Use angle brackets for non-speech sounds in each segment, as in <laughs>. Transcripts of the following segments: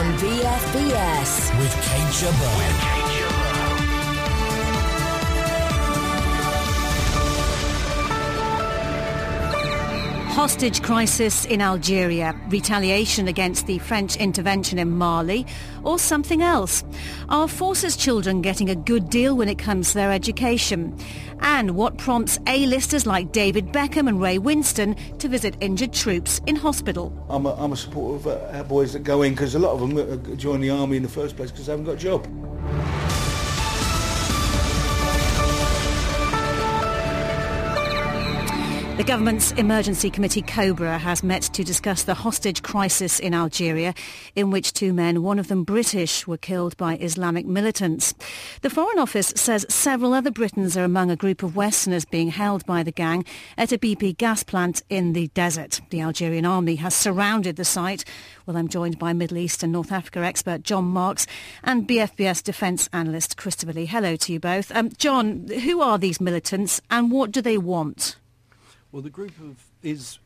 On BFBS with Kate Jabbar. Hostage crisis in Algeria, retaliation against the French intervention in Mali, or something else? Are forces children getting a good deal when it comes to their education? And what prompts A-listers like David Beckham and Ray Winstone to visit injured troops in hospital? I'm a, I'm a supporter of uh, our boys that go in because a lot of them uh, join the army in the first place because they haven't got a job. The government's emergency committee Cobra has met to discuss the hostage crisis in Algeria in which two men, one of them British, were killed by Islamic militants. The Foreign Office says several other Britons are among a group of Westerners being held by the gang at a BP gas plant in the desert. The Algerian army has surrounded the site. Well, I'm joined by Middle East and North Africa expert John Marks and BFBS defence analyst Christopher Lee. Hello to you both. Um, John, who are these militants and what do they want? Well, the group of, is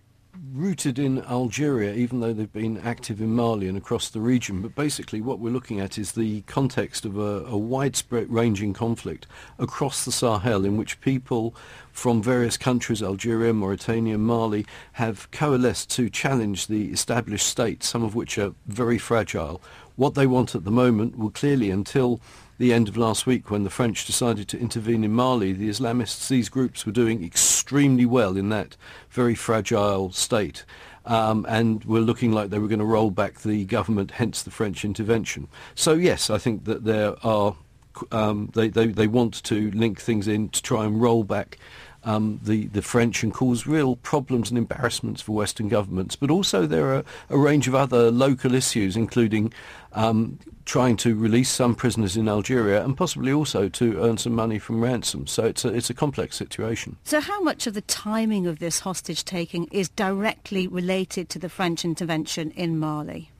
rooted in Algeria, even though they've been active in Mali and across the region. But basically what we're looking at is the context of a, a widespread ranging conflict across the Sahel in which people from various countries, Algeria, Mauritania, Mali, have coalesced to challenge the established state, some of which are very fragile. What they want at the moment will clearly, until the end of last week when the French decided to intervene in Mali, the Islamists, these groups were doing extremely well in that very fragile state. Um, and were looking like they were going to roll back the government, hence the French intervention. So yes, I think that there are, um, they, they, they want to link things in to try and roll back um, the, the French and cause real problems and embarrassments for Western governments. But also there are a range of other local issues, including um, trying to release some prisoners in Algeria and possibly also to earn some money from ransom. So it's a, it's a complex situation. So how much of the timing of this hostage taking is directly related to the French intervention in Mali?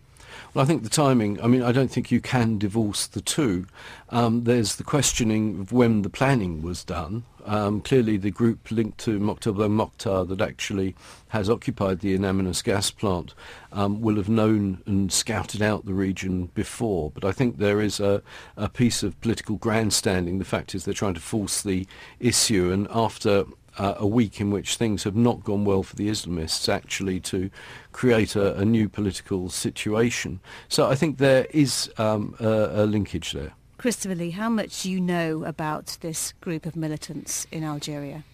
Well, I think the timing, I mean, I don't think you can divorce the two. Um, there's the questioning of when the planning was done. Um, clearly, the group linked to Mokhtar Mokhtar that actually has occupied the In Amenas gas plant um, will have known and scouted out the region before. But I think there is a, a piece of political grandstanding. The fact is they're trying to force the issue, and after uh, a week in which things have not gone well for the Islamists actually to create a, a new political situation. So I think there is um, a, a linkage there. Christopher Lee, how much do you know about this group of militants in Algeria?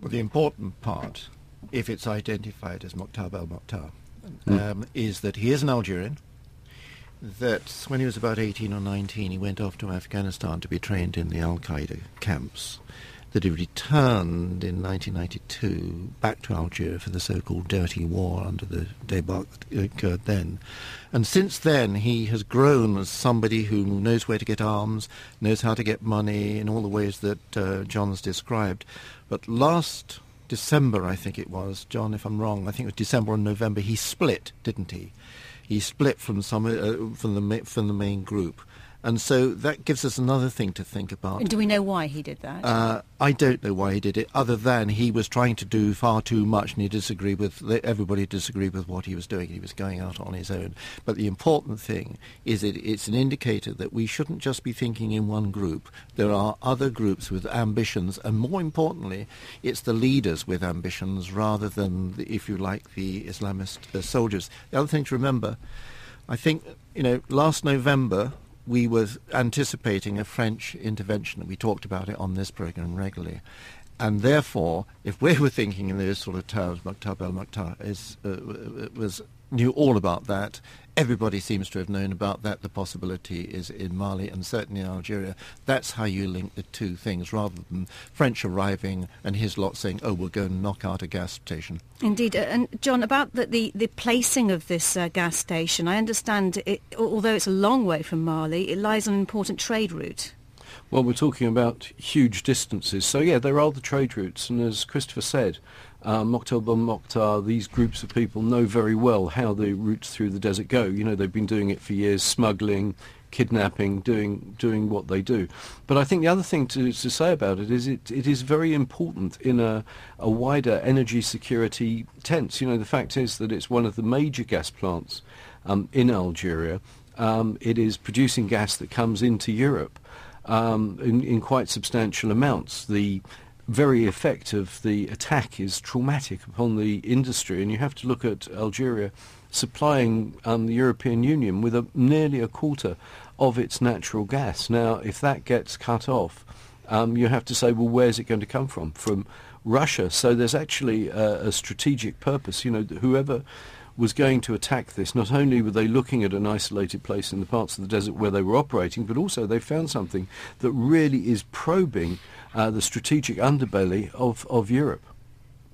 Well, the important part, if it's identified as Mokhtar Bel Mokhtar, mm. um, is that he is an Algerian, that when he was about 18 or 19, he went off to Afghanistan to be trained in the Al-Qaeda camps, that he returned in 1992 back to Algeria for the so-called Dirty War under the debacle that occurred then. And since then, he has grown as somebody who knows where to get arms, knows how to get money in all the ways that uh, John's described. But last December, I think it was, John, if I'm wrong, I think it was December or November, he split, didn't he? He split from some uh, from the from the main group. And so that gives us another thing to think about. And do we know why he did that? Uh, I don't know why he did it, other than he was trying to do far too much, and he disagreed with everybody disagreed with what he was doing. He was going out on his own. But the important thing is that it's an indicator that we shouldn't just be thinking in one group. There are other groups with ambitions, and more importantly, it's the leaders with ambitions rather than, the, if you like, the Islamist uh, soldiers. The other thing to remember, I think, you know, last November we were anticipating a French intervention. And we talked about it on this program regularly. And therefore, if we were thinking in those sort of terms, Mokhtar Bel Mokhtar is, uh, was knew all about that. Everybody seems to have known about that. The possibility is in Mali and certainly in Algeria. That's how you link the two things, rather than French arriving and his lot saying, "Oh, we'll go and knock out a gas station." Indeed, uh, and John, about the the, the placing of this uh, gas station, I understand, it, although it's a long way from Mali, it lies on an important trade route. Well, we're talking about huge distances. So, yeah, there are the trade routes. And as Christopher said, uh, Mokhtar Bel Mokhtar, these groups of people know very well how the routes through the desert go. You know, they've been doing it for years, smuggling, kidnapping, doing doing what they do. But I think the other thing to, to say about it is it, it is very important in a, a wider energy security tense. You know, the fact is that it's one of the major gas plants um, in Algeria. Um, it is producing gas that comes into Europe um, in, in quite substantial amounts. The very effect of the attack is traumatic upon the industry, and you have to look at Algeria supplying um, the European Union with a, nearly a quarter of its natural gas. Now, if that gets cut off, um, you have to say, well, where's it going to come from? From Russia. So there's actually a, a strategic purpose. You know, whoever was going to attack this, not only were they looking at an isolated place in the parts of the desert where they were operating, but also they found something that really is probing uh, the strategic underbelly of, of Europe.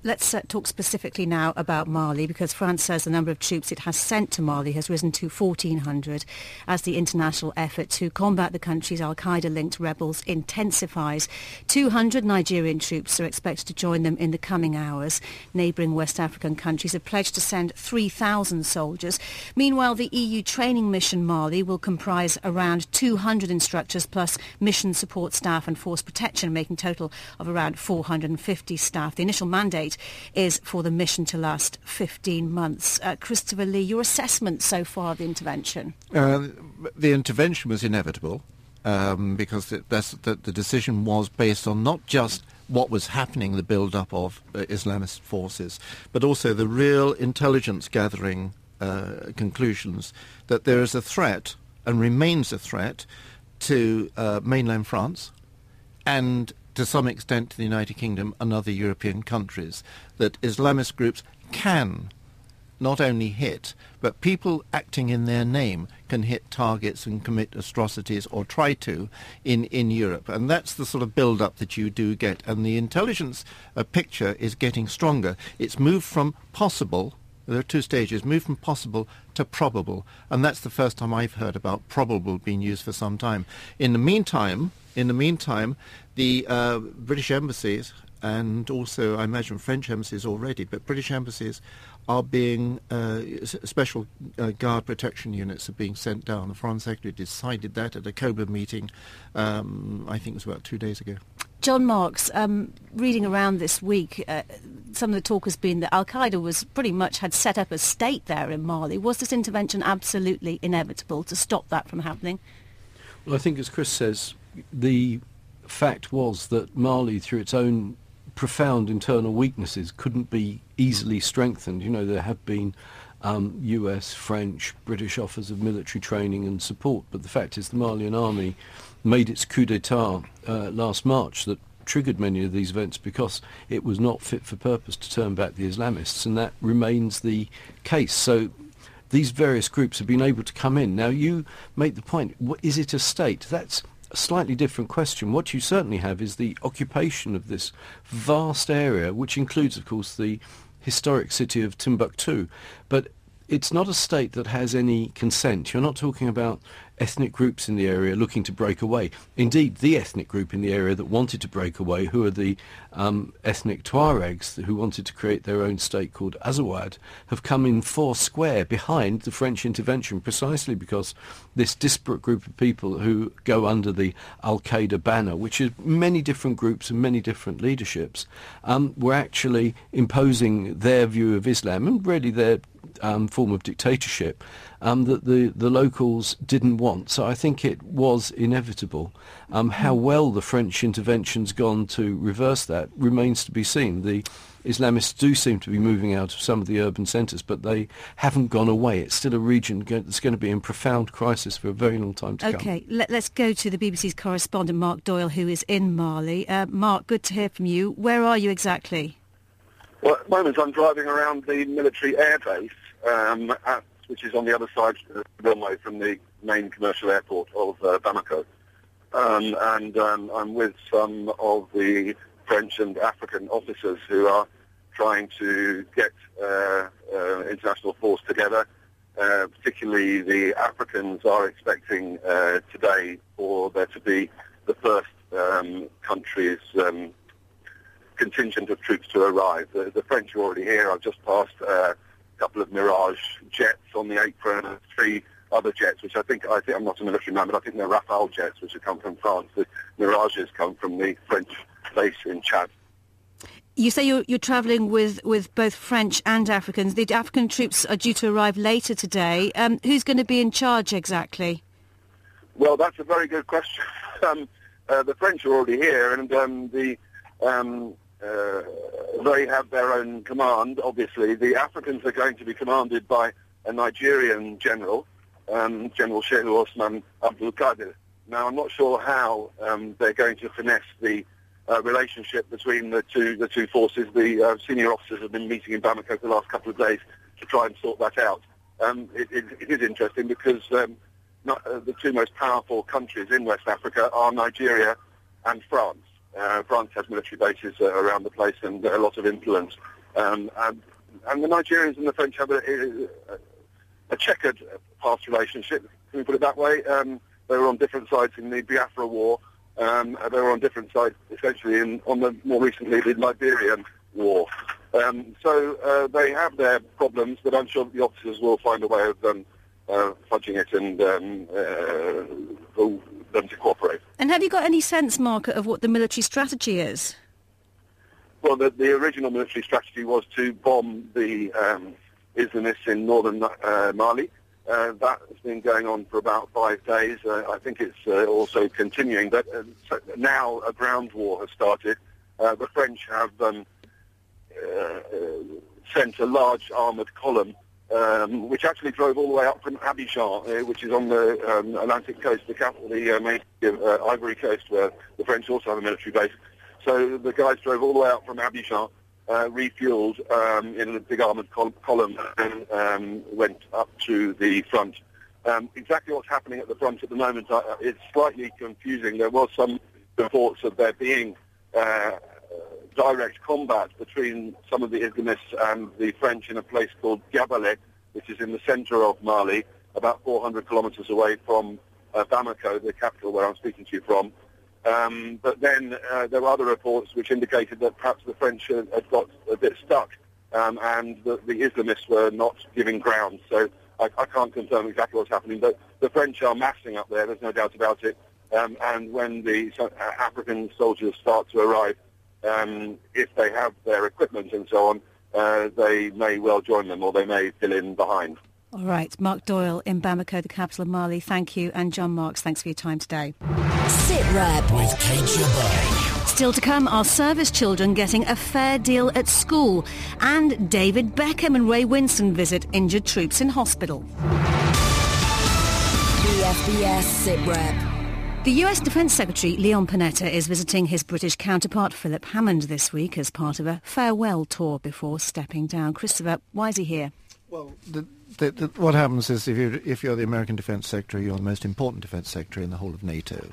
Let's uh, talk specifically now about Mali because France says the number of troops it has sent to Mali has risen to 1,400 as the international effort to combat the country's al-Qaeda-linked rebels intensifies. 200 Nigerian troops are expected to join them in the coming hours. Neighbouring West African countries have pledged to send 3,000 soldiers. Meanwhile, the EU training mission Mali will comprise around 200 instructors plus mission support staff and force protection, making total of around 450 staff. The initial mandate is for the mission to last 15 months. Uh, Christopher Lee, your assessment so far of the intervention? Uh, the intervention was inevitable um, because the, the, the decision was based on not just what was happening, the build-up of uh, Islamist forces, but also the real intelligence gathering uh, conclusions that there is a threat and remains a threat to uh, mainland France and to some extent to the United Kingdom and other European countries, that Islamist groups can not only hit, but people acting in their name can hit targets and commit atrocities or try to in, in Europe. And that's the sort of build-up that you do get. And the intelligence uh, picture is getting stronger. It's moved from possible, there are two stages, moved from possible to probable. And that's the first time I've heard about probable being used for some time. In the meantime, in the meantime, the uh, British embassies and also, I imagine, French embassies already, but British embassies are being, uh, special uh, guard protection units are being sent down. The Foreign Secretary decided that at a COBRA meeting, um, I think it was about two days ago. John Marks, um, reading around this week, uh, some of the talk has been that Al-Qaeda was pretty much had set up a state there in Mali. Was this intervention absolutely inevitable to stop that from happening? Well, I think as Chris says, the fact was that Mali, through its own profound internal weaknesses, couldn't be easily strengthened. You know, there have been um, US, French, British offers of military training and support, but the fact is the Malian army made its coup d'etat uh, last March that triggered many of these events because it was not fit for purpose to turn back the Islamists, and that remains the case. So these various groups have been able to come in. Now, you make the point, is it a state? That's a slightly different question. What you certainly have is the occupation of this vast area, which includes, of course, the historic city of Timbuktu. But it's not a state that has any consent. You're not talking about ethnic groups in the area looking to break away. Indeed, the ethnic group in the area that wanted to break away, who are the um, ethnic Tuaregs who wanted to create their own state called Azawad, have come in four square behind the French intervention precisely because this disparate group of people who go under the Al-Qaeda banner, which is many different groups and many different leaderships, um, were actually imposing their view of Islam and really their um, form of dictatorship um, that the, the locals didn't want. So I think it was inevitable. Um, how hmm. well the French intervention's gone to reverse that remains to be seen. The Islamists do seem to be moving out of some of the urban centres, but they haven't gone away. It's still a region that's going to be in profound crisis for a very long time to okay, come. Okay, Let, us go to the BBC's correspondent Mark Doyle, who is in Mali. Uh, Mark, good to hear from you. Where are you exactly? Well, at the moment I'm driving around the military airbase um, at, which is on the other side of the runway from the main commercial airport of uh, Bamako. Um, and um, I'm with some of the French and African officers who are trying to get uh, uh, international force together. Uh, particularly the Africans are expecting uh, today for there to be the first um, country's um, contingent of troops to arrive. The, the, French are already here. I've just passed uh, couple of Mirage jets on the apron, and three other jets, which I think I think I'm not a military man, but I think they're Rafale jets, which have come from France. The Mirages come from the French base in Chad. You say you're, you're travelling with, with both French and Africans. The African troops are due to arrive later today. Um, who's going to be in charge exactly? Well, that's a very good question. <laughs> Um, uh, the French are already here, and um, the um, uh, they have their own command. Obviously, the Africans are going to be commanded by a Nigerian general, um, General Shehu Osman Abdul Qadir. Now, I'm not sure how um, they're going to finesse the uh, relationship between the two the two forces. The uh, senior officers have been meeting in Bamako for the last couple of days to try and sort that out. Um, it, it, it is interesting because um, not, uh, the two most powerful countries in West Africa are Nigeria and France. Uh, France has military bases uh, around the place and a lot of influence. Um, and, and, the Nigerians and the French have a, a, checkered past relationship, can we put it that way? Um, they were on different sides in the Biafra War. Um, they were on different sides, essentially, in, on the more recently the Liberian War. Um, so uh, they have their problems, but I'm sure the officers will find a way of um, uh, fudging it and um, uh, them to cooperate. And have you got any sense, Mark, of what the military strategy is? Well, the, the original military strategy was to bomb the um, Islamists in northern uh, Mali. Uh, that has been going on for about five days. Uh, I think it's uh, also continuing. But uh, so now a ground war has started. Uh, the French have um, sent a large armoured column um, which actually drove all the way up from Abidjan, uh, which is on the um, Atlantic coast, the capital, the uh, main uh, Ivory Coast, where the French also have a military base. So the guys drove all the way up from Abidjan, uh, refueled um, in a big armoured col- column, and um, went up to the front. Um, exactly what's happening at the front at the moment, uh, it's slightly confusing. There was some reports of there being uh, direct combat between some of the Islamists and the French in a place called Diabaly, which is in the center of Mali, about 400 kilometers away from uh, Bamako, the capital where I'm speaking to you from. Um, but then uh, there were other reports which indicated that perhaps the French had, had got a bit stuck um, and the, the, Islamists were not giving ground. So I, I, can't confirm exactly what's happening, but the French are massing up there, there's no doubt about it. Um, and when the uh, African soldiers start to arrive, um, if they have their equipment and so on, uh, they may well join them or they may fill in behind. All right. Mark Doyle in Bamako, the capital of Mali. Thank you. And John Marks, thanks for your time today. Sit Rep with Kate Jabbar. Still to come, are service children getting a fair deal at school. And David Beckham and Ray Winstone visit injured troops in hospital. BFBS Sit Rep. The US Defence Secretary Leon Panetta is visiting his British counterpart Philip Hammond this week as part of a farewell tour before stepping down. Christopher, why is he here? Well, the, the, the, what happens is if you're, if you're the American Defence Secretary, you're the most important Defence Secretary in the whole of NATO.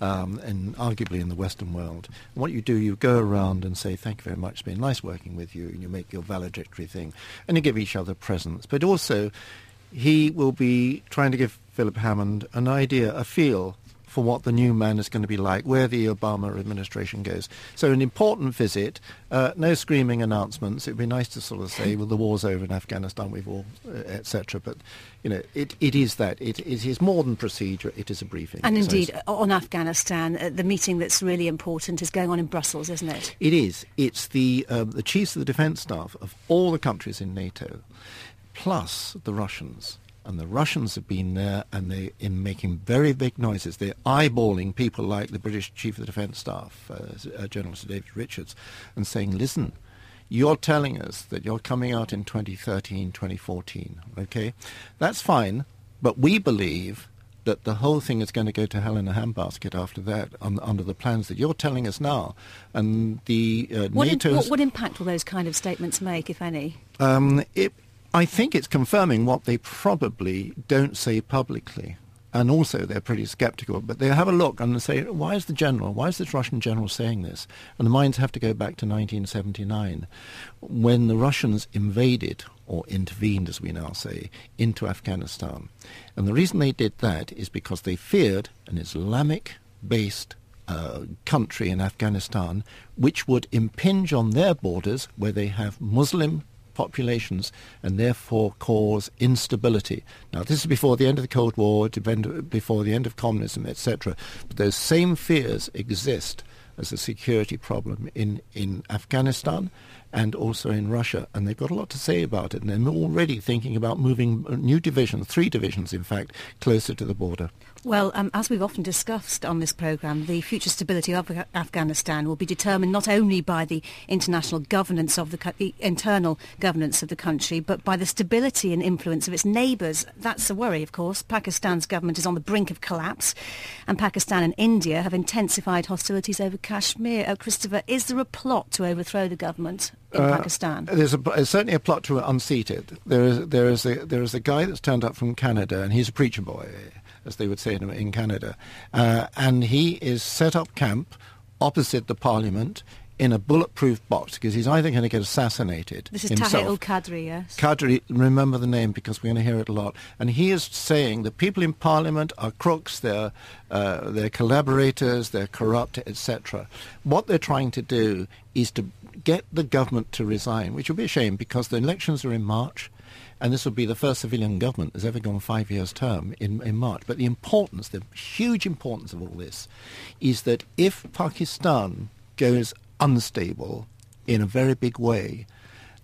Um, and arguably in the Western world. And what you do, you go around and say, thank you very much, it's been nice working with you, and you make your valedictory thing, and you give each other presents. But also, he will be trying to give Philip Hammond an idea, a feel for what the new man is going to be like, where the Obama administration goes. So an important visit, uh, no screaming announcements. It would be nice to sort of say, well, the war's over in Afghanistan, we've all, uh, etc. But, you know, it, it is that. It, it is more than procedure, it is a briefing. And indeed, so on Afghanistan, uh, the meeting that's really important is going on in Brussels, isn't it? It is. It's the, um, the chiefs of the defence staff of all the countries in NATO, plus the Russians and the Russians have been there and they're in making very big noises. They're eyeballing people like the British Chief of the Defence Staff, uh, uh, General Sir David Richards, and saying, listen, you're telling us that you're coming out in 2013, 2014, okay? That's fine, but we believe that the whole thing is going to go to hell in a handbasket after that on, under the plans that you're telling us now. And the uh, what, in, what, what, impact will those kind of statements make, if any? Um, it, I think it's confirming what they probably don't say publicly. And also they're pretty skeptical, but they have a look and say, why is the general, why is this Russian general saying this? And the minds have to go back to 1979 when the Russians invaded, or intervened as we now say, into Afghanistan. And the reason they did that is because they feared an Islamic-based uh, country in Afghanistan which would impinge on their borders where they have Muslim populations and therefore cause instability. Now, this is before the end of the Cold War, before the end of communism, etc. But those same fears exist as a security problem in, in Afghanistan and also in Russia. And they've got a lot to say about it. And they're already thinking about moving uh, new divisions, three divisions in fact, closer to the border. Well, um, as we've often discussed on this programme, the future stability of Afghanistan will be determined not only by the international governance of the, the, internal governance of the country, but by the stability and influence of its neighbours. That's a worry, of course. Pakistan's government is on the brink of collapse, and Pakistan and India have intensified hostilities over Kashmir. Oh, Christopher, is there a plot to overthrow the government? in uh, Pakistan? There's, a, there's, certainly a plot to unseat it. There is, there, is a, there is a guy that's turned up from Canada, and he's a preacher boy as they would say in, in Canada. Uh, and he is set up camp opposite the parliament in a bulletproof box because he's either going to get assassinated This is himself. Tahir al-Qadri, yes. Qadri, remember the name because we're going to hear it a lot. And he is saying the people in Parliament are crooks, they're, uh, they're collaborators, they're corrupt, etc. What they're trying to do is to get the government to resign, which will be a shame because the elections are in March and this will be the first civilian government that's ever gone five years term in, in March. But the importance, the huge importance of all this, is that if Pakistan goes unstable in a very big way,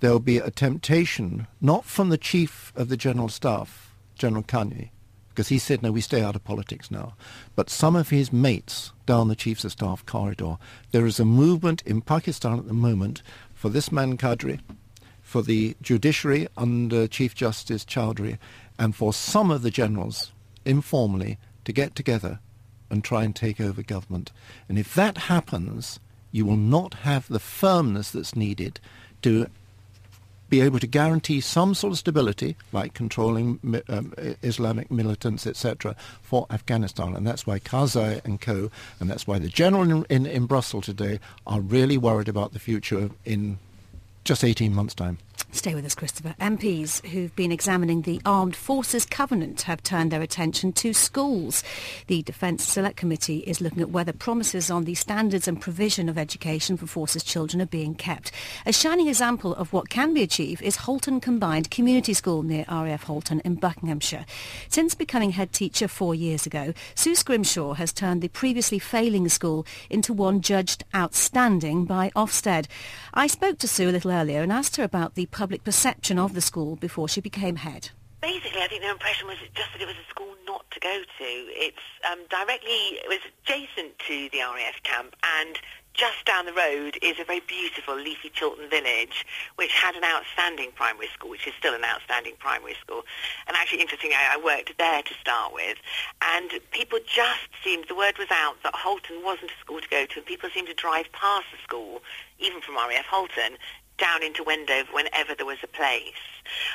there will be a temptation, not from the chief of the general staff, General Kayani, because he said, no, we stay out of politics now. But some of his mates down the chiefs of staff corridor, there is a movement in Pakistan at the moment for this man Qadri, for the judiciary under Chief Justice Chaudhry and for some of the generals informally to get together and try and take over government. And if that happens, you will not have the firmness that's needed to be able to guarantee some sort of stability, like controlling um, Islamic militants, etc., for Afghanistan. And that's why Karzai and co., and that's why the general in, in, in Brussels today are really worried about the future in just 18 months' time. Stay with us, Christopher. MPs who've been examining the Armed Forces Covenant have turned their attention to schools. The Defence Select Committee is looking at whether promises on the standards and provision of education for forces children are being kept. A shining example of what can be achieved is Halton Combined Community School near RAF Halton in Buckinghamshire. Since becoming head teacher four years ago, Sue Scrimshaw has turned the previously failing school into one judged outstanding by Ofsted. I spoke to Sue a little earlier and asked her about the public perception of the school before she became head? Basically, I think their impression was just that it was a school not to go to. It's um, directly, it was adjacent to the RAF camp and just down the road is a very beautiful leafy Chiltern village, which had an outstanding primary school, which is still an outstanding primary school. And actually, interestingly, I worked there to start with. And people just seemed, the word was out that Halton wasn't a school to go to, and people seemed to drive past the school, even from RAF Halton, down into Wendover whenever there was a place.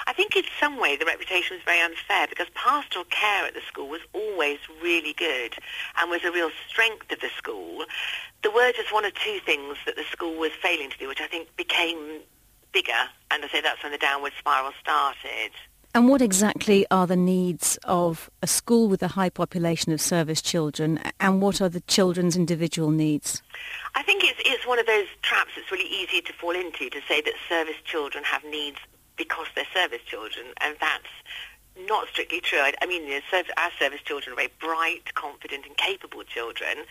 I think in some way the reputation was very unfair because pastoral care at the school was always really good and was a real strength of the school. There were just one or two things that the school was failing to do, which I think became bigger, and I say that's when the downward spiral started. And what exactly are the needs of a school with a high population of service children, and what are the children's individual needs? I think it's, it's one of those traps that's really easy to fall into, to say that service children have needs because they're service children, and that's not strictly true. I, I mean, you know, our service children are very bright, confident, and capable children,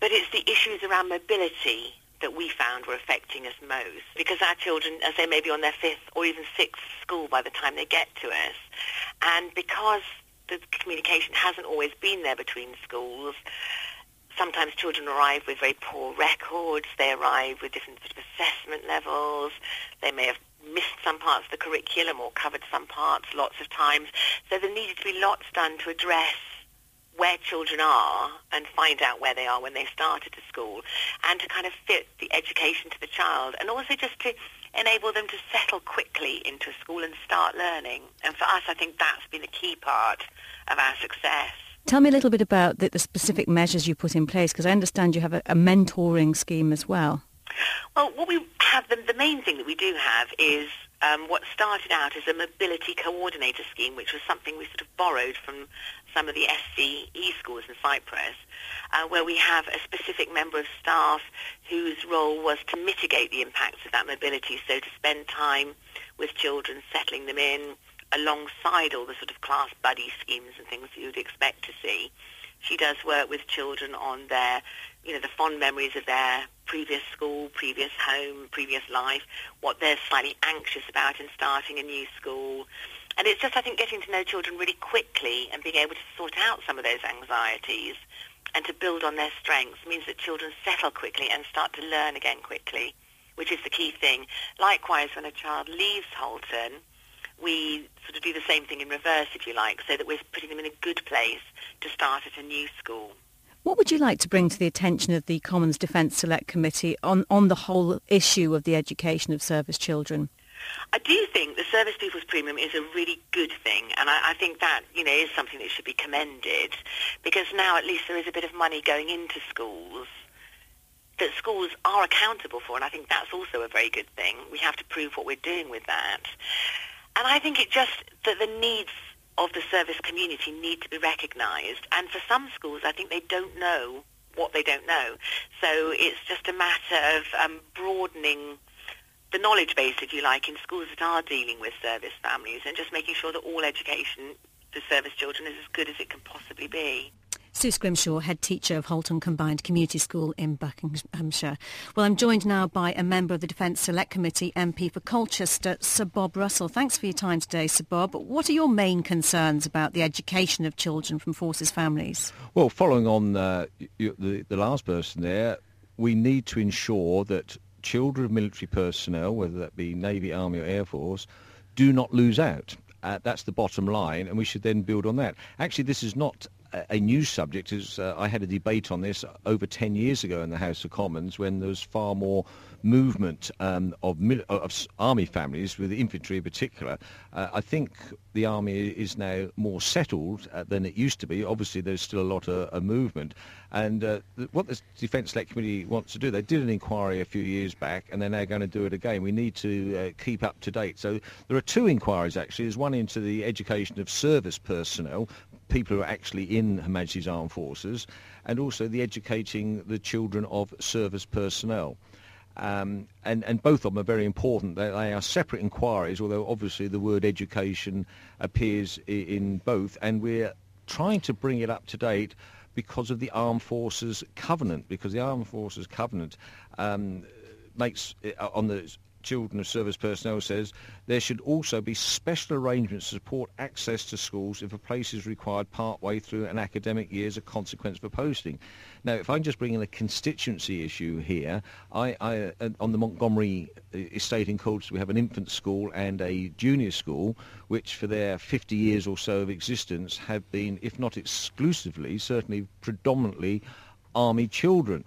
but it's the issues around mobility that we found were affecting us most because our children, as they may be on their fifth or even sixth school by the time they get to us, and because the communication hasn't always been there between schools, sometimes children arrive with very poor records. They arrive with different sort of assessment levels. They may have missed some parts of the curriculum or covered some parts lots of times. So there needed to be lots done to address where children are and find out where they are when they started to school and to kind of fit the education to the child and also just to enable them to settle quickly into a school and start learning. And for us, I think that's been a key part of our success. Tell me a little bit about the, the specific measures you put in place because I understand you have a, a mentoring scheme as well. Well, what we have, the, the main thing that we do have is um, what started out as a mobility coordinator scheme, which was something we sort of borrowed from some of the SCE schools in Cyprus, uh, where we have a specific member of staff whose role was to mitigate the impacts of that mobility, so to spend time with children, settling them in, alongside all the sort of class buddy schemes and things you would expect to see. She does work with children on their, you know, the fond memories of their previous school, previous home, previous life, what they're slightly anxious about in starting a new school. And it's just, I think, getting to know children really quickly and being able to sort out some of those anxieties and to build on their strengths means that children settle quickly and start to learn again quickly, which is the key thing. Likewise, when a child leaves Halton, we sort of do the same thing in reverse, if you like, so that we're putting them in a good place to start at a new school. What would you like to bring to the attention of the Commons Defence Select Committee on, on the whole issue of the education of service children? I do think the service pupils premium is a really good thing, and I, I, think that you know is something that should be commended because now at least there is a bit of money going into schools that schools are accountable for, and I think that's also a very good thing. We have to prove what we're doing with that. And I think it just that the needs of the service community need to be recognised. And for some schools, I think they don't know what they don't know. So it's just a matter of um, broadening the knowledge base, if you like, in schools that are dealing with service families and just making sure that all education for service children is as good as it can possibly be. Sue Scrimshaw, head teacher of Halton Combined Community School in Buckinghamshire. Well, I'm joined now by a member of the Defence Select Committee, MP for Colchester, Sir Bob Russell. Thanks for your time today, Sir Bob. What are your main concerns about the education of children from forces families? Well, following on uh, the, the last person there, we need to ensure that children of military personnel, whether that be Navy, Army or Air Force, do not lose out. Uh, that's the bottom line, and we should then build on that. Actually, this is not a new subject. Is uh, I had a debate on this over 10 years ago in the House of Commons when there was far more movement um, of, of, army families, with infantry in particular. Uh, I think the army is now more settled uh, than it used to be. Obviously, there's still a lot of, of movement. And uh, what the Defence Select Committee wants to do, they did an inquiry a few years back, and they're now going to do it again. We need to uh, keep up to date. So there are two inquiries, actually. There's one into the education of service personnel, people who are actually in Her Majesty's Armed Forces, and also the educating the children of service personnel. Um, and, and both of them are very important. They, they, are separate inquiries, although obviously the word education appears in, in both, and we're trying to bring it up to date because of the Armed Forces Covenant, because the Armed Forces Covenant um, makes, uh, on the Children of Service Personnel says there should also be special arrangements to support access to schools if a place is required part-way through an academic year as a consequence of posting. Now, if I can just bring in a constituency issue here, I, I, uh, on the Montgomery uh, estate in Colchester, we have an infant school and a junior school, which for their 50 years or so of existence have been, if not exclusively, certainly predominantly army children.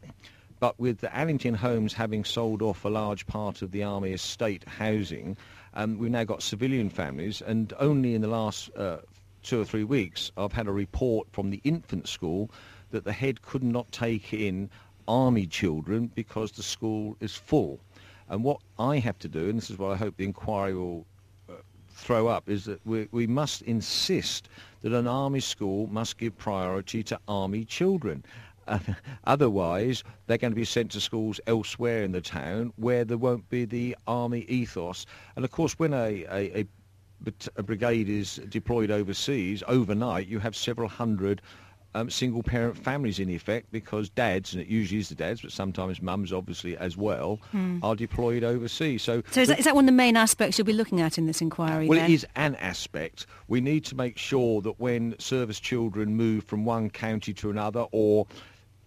But with the Annington Homes having sold off a large part of the Army estate housing, um, we've now got civilian families, and only in the last uh, two or three weeks, I've had a report from the infant school that the head could not take in army children because the school is full. And what I have to do, and this is what I hope the inquiry will uh, throw up, is that we, we must insist that an army school must give priority to army children. <laughs> otherwise, they're going to be sent to schools elsewhere in the town where there won't be the army ethos. And of course, when a, a, a, a brigade is deployed overseas, overnight, you have several hundred um, single parent families in effect because dads, and it usually is the dads, but sometimes mums obviously as well, hmm. are deployed overseas. So, so is, that, is that one of the main aspects you'll be looking at in this inquiry? Well, then? it is an aspect. We need to make sure that when service children move from one county to another or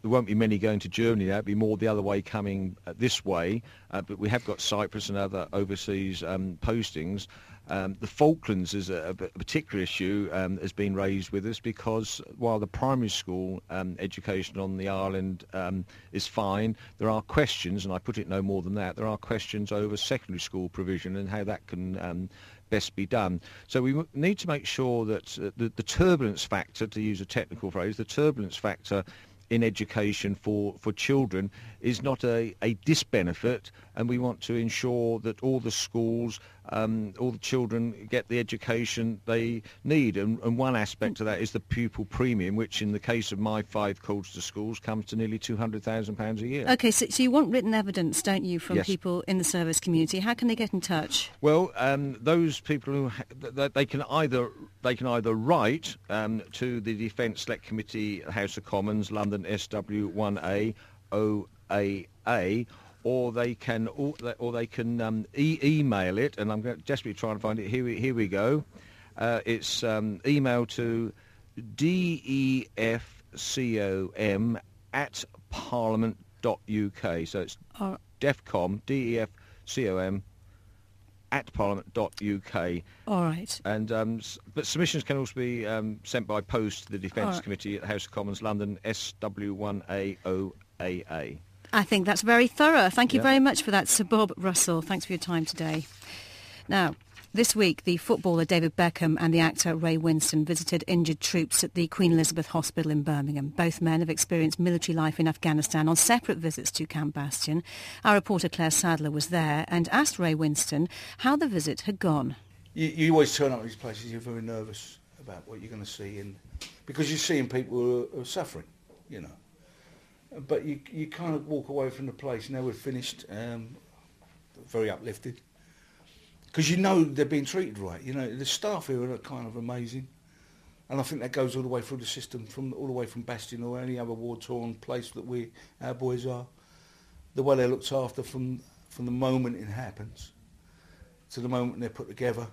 there won't be many going to Germany there. it'll be more the other way coming uh, this way. Uh, but we have got Cyprus and other overseas um, postings. Um, the Falklands is a, a particular issue um, has been raised with us because while the primary school um, education on the island um, is fine, there are questions, and I put it no more than that, there are questions over secondary school provision and how that can um, best be done. So we need to make sure that uh, the, the turbulence factor, to use a technical phrase, the turbulence factor in education for, for children is not a, a disbenefit and we want to ensure that all the schools, um, all the children get the education they need. And, and, one aspect of that is the pupil premium, which in the case of my five Colchester schools comes to nearly £200,000 a year. OK, so, so, you want written evidence, don't you, from yes. people in the service community? How can they get in touch? Well, um, those people who ha- they can either they can either write um, to the Defence Select Committee, House of Commons, London SW1A OAA, or they can or they can um, e- email it, and I'm desperately trying to find it. Here we, here we go. Uh, it's um, email to defcom at parliament.uk. So it's uh, defcom, D-E-F-C-O-M, at parliament.uk. All right. And um, but submissions can also be um, sent by post to the Defence right. Committee at the House of Commons, London, SW1AOAA. I think that's very thorough. Thank you yeah. very much for that, Sir Bob Russell. Thanks for your time today. Now, this week, the footballer David Beckham and the actor Ray Winstone visited injured troops at the Queen Elizabeth Hospital in Birmingham. Both men have experienced military life in Afghanistan on separate visits to Camp Bastion. Our reporter Claire Sadler was there and asked Ray Winstone how the visit had gone. You, you always turn up at these places, you're very nervous about what you're going to see, and because you're seeing people who are, who are suffering, you know but you you kind of walk away from the place. Now we're finished, um, very uplifted, because you know they're being treated right. You know the staff here are kind of amazing, and I think that goes all the way through the system, from all the way from Bastion or any other war-torn place that we our boys are. The way they're looked after from from the moment it happens to the moment they're put together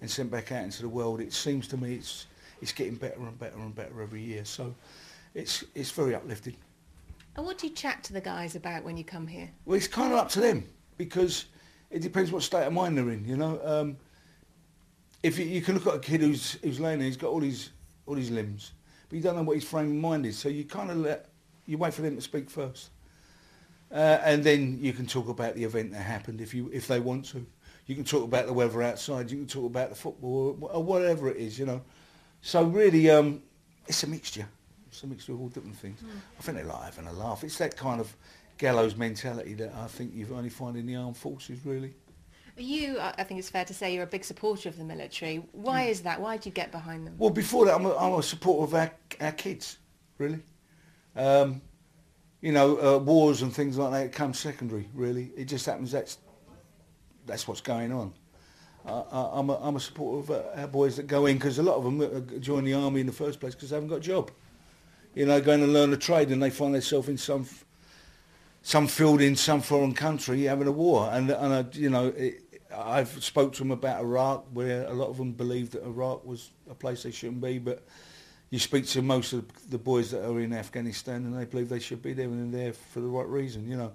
and sent back out into the world. It seems to me it's it's getting better and better and better every year. So it's it's very uplifting. And what do you chat to the guys about when you come here? Well, it's kind of up to them because it depends what state of mind they're in. You know, um, if you, you, can look at a kid who's who's laying there, he's got all his all his limbs, but you don't know what his frame of mind is. So you kind of let you wait for them to speak first, uh, and then you can talk about the event that happened if you if they want to. You can talk about the weather outside. You can talk about the football or, whatever it is. You know, so really, um, it's a mixture. It's a mixture of all different things. Mm. I think they like having a laugh. It's that kind of gallows mentality that I think you've only find in the armed forces, really. You, I think it's fair to say, you're a big supporter of the military. Why mm. is that? Why do you get behind them? Well, before that, I'm a, I'm a supporter of our, our kids, really. Um, you know, uh, wars and things like that come secondary, really. It just happens that's that's what's going on. Uh, I'm, a, I'm a supporter of uh, our boys that go in because a lot of them uh, join the army in the first place because they haven't got a job you know, going to learn a trade and they find themselves in some some field in some foreign country having a war. And, and uh, you know, it, I've spoke to them about Iraq, where a lot of them believe that Iraq was a place they shouldn't be, but you speak to most of the boys that are in Afghanistan and they believe they should be there and they're there for the right reason, you know.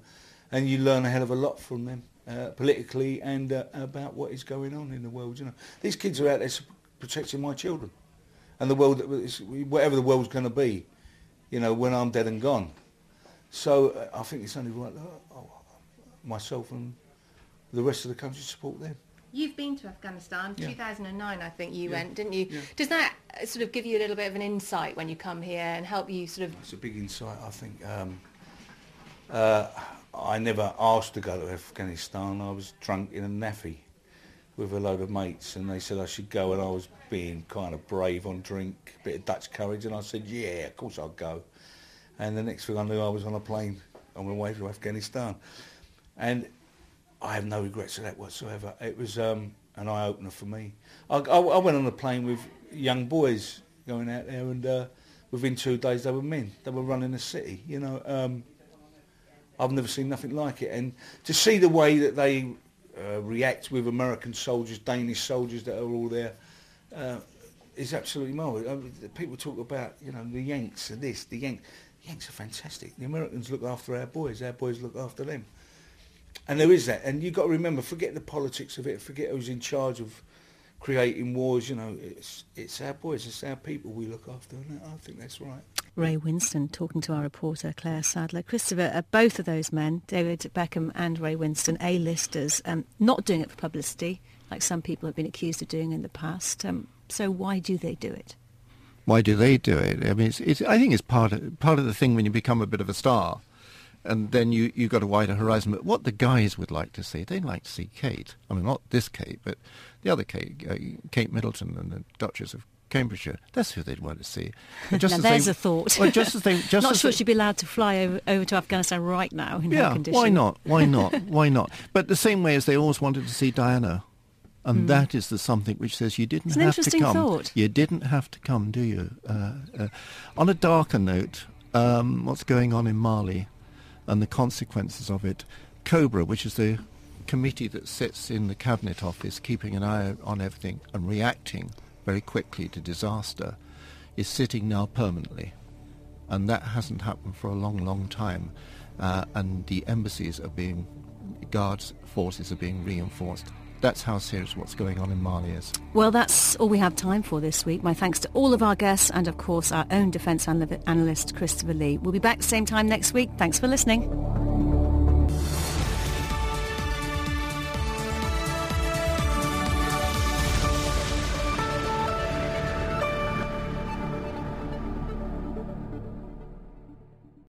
And you learn a hell of a lot from them, uh, politically and uh, about what is going on in the world, you know. These kids are out there protecting my children and the world, whatever the world's going to be you know, when I'm dead and gone. So uh, I think it's only right that oh, myself and the rest of the country support them. You've been to Afghanistan, yeah. 2009 I think you yeah. went, didn't you? Yeah. Does that uh, sort of give you a little bit of an insight when you come here and help you sort of... It's a big insight, I think. Um, uh, I never asked to go to Afghanistan. I was drunk in a NAAFI with a load of mates and they said I should go and I was being kind of brave on drink, a bit of Dutch courage and I said, yeah, of course I'll go. And the next thing I knew I was on a plane on my way to Afghanistan. And I have no regrets of that whatsoever. It was um, an eye-opener for me. I, I, I, went on a plane with young boys going out there and uh, within two days they were men. They were running the city, you know. Um, I've never seen nothing like it. And to see the way that they uh, react with American soldiers, Danish soldiers that are all there, uh, is absolutely marvellous. I mean, people talk about, you know, the Yanks and this, the Yanks. The Yanks are fantastic. The Americans look after our boys, our boys look after them. And there is that. And you've got to remember, forget the politics of it, forget who's in charge of creating wars, you know, it's, it's our boys, it's our people we look after, and I think that's right. Ray Winstone talking to our reporter Claire Sadler. Christopher, uh, both of those men, David Beckham and Ray Winstone, A-listers, um, not doing it for publicity, like some people have been accused of doing in the past. Um, so why do they do it? Why do they do it? I mean, it's, it's, I think it's part of, part of the thing when you become a bit of a star. and then you you've got a wider horizon. But what the guys would like to see, they'd like to see Kate. I mean, not this Kate, but the other Kate, uh, Kate Middleton, and the Duchess of Cambridgeshire. That's who they'd want to see. And <laughs> just now, there's they, a thought. Well, just as they, <laughs> just not as sure they, she'd be allowed to fly over, over to Afghanistan right now in yeah, why not? Why <laughs> not? why not? But the same way as they always wanted to see Diana. And mm. that is the something which says you didn't have to come. Thought. You didn't have to come, do you? Uh, uh, on a darker note, um, what's going on in Mali and the consequences of it. Cobra, which is the committee that sits in the cabinet office, keeping an eye on everything and reacting very quickly to disaster, is sitting now permanently, and that hasn't happened for a long, long time. Uh, and the embassies are being, guards forces are being reinforced that's how serious what's going on in Mali is. Well, that's all we have time for this week. My thanks to all of our guests and, of course, our own defence analyst, Christopher Lee. We'll be back same time next week. Thanks for listening.